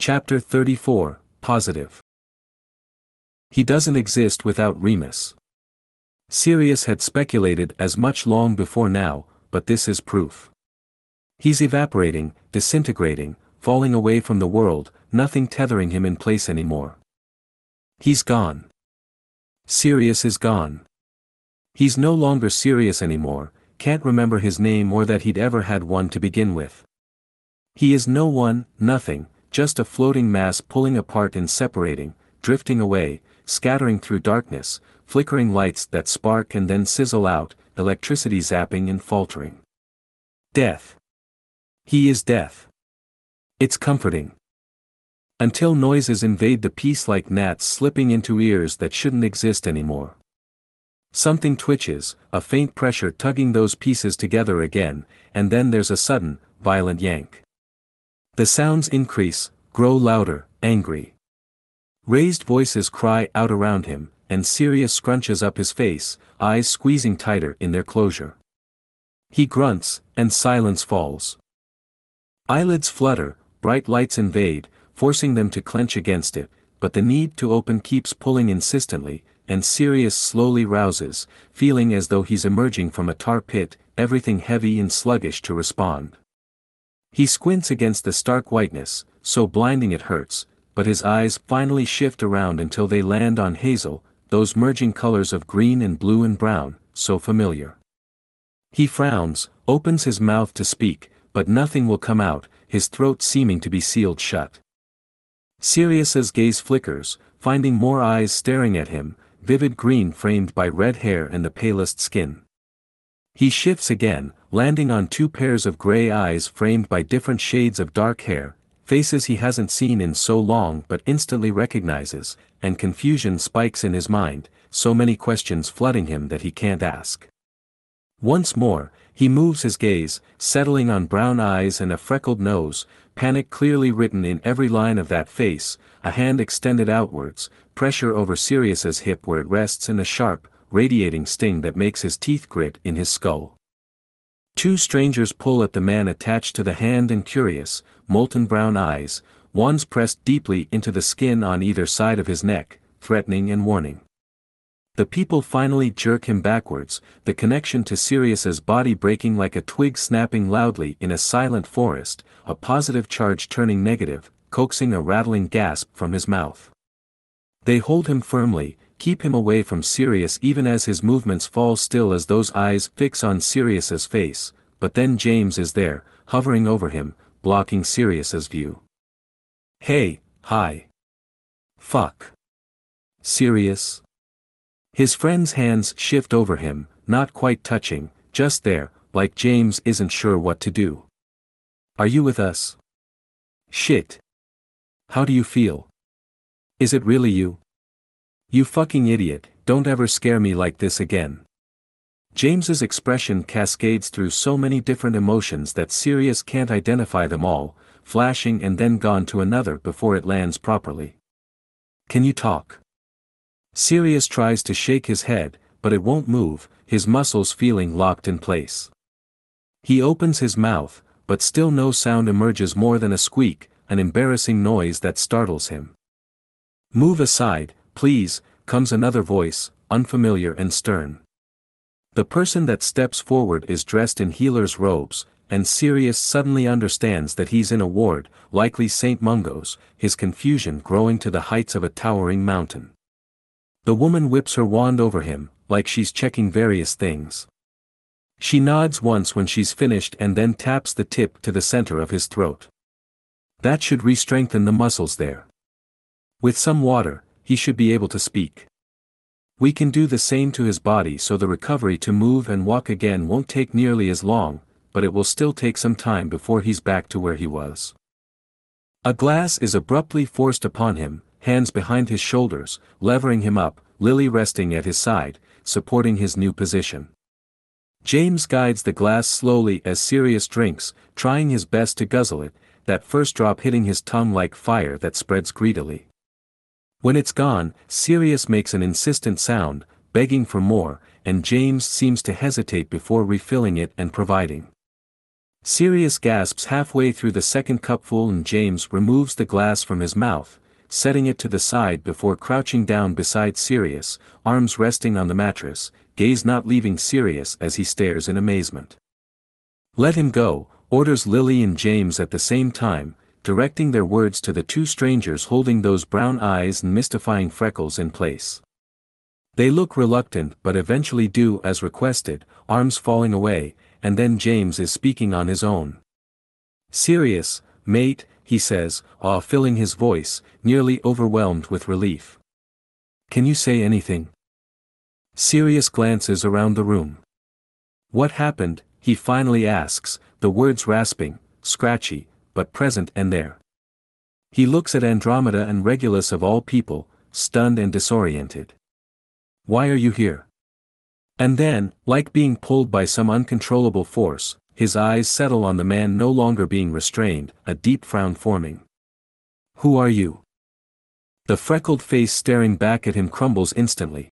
Chapter 34, Positive. He doesn't exist without Remus. Sirius had speculated as much long before now, but this is proof. He's evaporating, disintegrating, falling away from the world, nothing tethering him in place anymore. He's gone. Sirius is gone. He's no longer Sirius anymore, can't remember his name or that he'd ever had one to begin with. He is no one, nothing, just a floating mass pulling apart and separating, drifting away, scattering through darkness, flickering lights that spark and then sizzle out, electricity zapping and faltering. Death. He is death. It's comforting. Until noises invade the peace like gnats slipping into ears that shouldn't exist anymore. Something twitches, a faint pressure tugging those pieces together again, and then there's a sudden, violent yank. The sounds increase, grow louder, angry. Raised voices cry out around him, and Sirius scrunches up his face, eyes squeezing tighter in their closure. He grunts, and silence falls. Eyelids flutter, bright lights invade, forcing them to clench against it, but the need to open keeps pulling insistently, and Sirius slowly rouses, feeling as though he's emerging from a tar pit, everything heavy and sluggish to respond. He squints against the stark whiteness, so blinding it hurts, but his eyes finally shift around until they land on hazel, those merging colors of green and blue and brown, so familiar. He frowns, opens his mouth to speak, but nothing will come out, his throat seeming to be sealed shut. Sirius's gaze flickers, finding more eyes staring at him, vivid green framed by red hair and the palest skin. He shifts again, landing on two pairs of gray eyes framed by different shades of dark hair, faces he hasn't seen in so long but instantly recognizes, and confusion spikes in his mind, so many questions flooding him that he can't ask. Once more, he moves his gaze, settling on brown eyes and a freckled nose, panic clearly written in every line of that face, a hand extended outwards, pressure over Sirius's hip where it rests in a sharp, radiating sting that makes his teeth grit in his skull. Two strangers pull at the man attached to the hand and curious, molten brown eyes, one's pressed deeply into the skin on either side of his neck, threatening and warning. The people finally jerk him backwards, the connection to Sirius's body breaking like a twig snapping loudly in a silent forest, a positive charge turning negative, coaxing a rattling gasp from his mouth. They hold him firmly, keep him away from Sirius even as his movements fall still as those eyes fix on Sirius's face, but then James is there, hovering over him, blocking Sirius's view. Hey, hi. Fuck. Sirius. His friend's hands shift over him, not quite touching, just there, like James isn't sure what to do. Are you with us? Shit. How do you feel? Is it really you? You fucking idiot, don't ever scare me like this again. James's expression cascades through so many different emotions that Sirius can't identify them all, flashing and then gone to another before it lands properly. Can you talk? Sirius tries to shake his head, but it won't move, his muscles feeling locked in place. He opens his mouth, but still no sound emerges more than a squeak, an embarrassing noise that startles him. Move aside, Please, comes another voice, unfamiliar and stern. The person that steps forward is dressed in healer's robes, and Sirius suddenly understands that he's in a ward, likely St. Mungo's, his confusion growing to the heights of a towering mountain. The woman whips her wand over him, like she's checking various things. She nods once when she's finished and then taps the tip to the center of his throat. That should re-strengthen the muscles there. With some water, he should be able to speak. We can do the same to his body so the recovery to move and walk again won't take nearly as long, but it will still take some time before he's back to where he was. A glass is abruptly forced upon him, hands behind his shoulders, levering him up, Lily resting at his side, supporting his new position. James guides the glass slowly as Sirius drinks, trying his best to guzzle it, that first drop hitting his tongue like fire that spreads greedily. When it's gone, Sirius makes an insistent sound, begging for more, and James seems to hesitate before refilling it and providing. Sirius gasps halfway through the second cupful and James removes the glass from his mouth, setting it to the side before crouching down beside Sirius, arms resting on the mattress, gaze not leaving Sirius as he stares in amazement. Let him go, orders Lily and James at the same time, directing their words to the two strangers holding those brown eyes and mystifying freckles in place. They look reluctant but eventually do as requested, arms falling away, and then James is speaking on his own. Sirius, mate, he says, awe filling his voice, nearly overwhelmed with relief. Can you say anything? Sirius glances around the room. What happened, he finally asks, the words rasping, scratchy, but present and there. He looks at Andromeda and Regulus of all people, stunned and disoriented. Why are you here? And then, like being pulled by some uncontrollable force, his eyes settle on the man no longer being restrained, a deep frown forming. Who are you? The freckled face staring back at him crumbles instantly,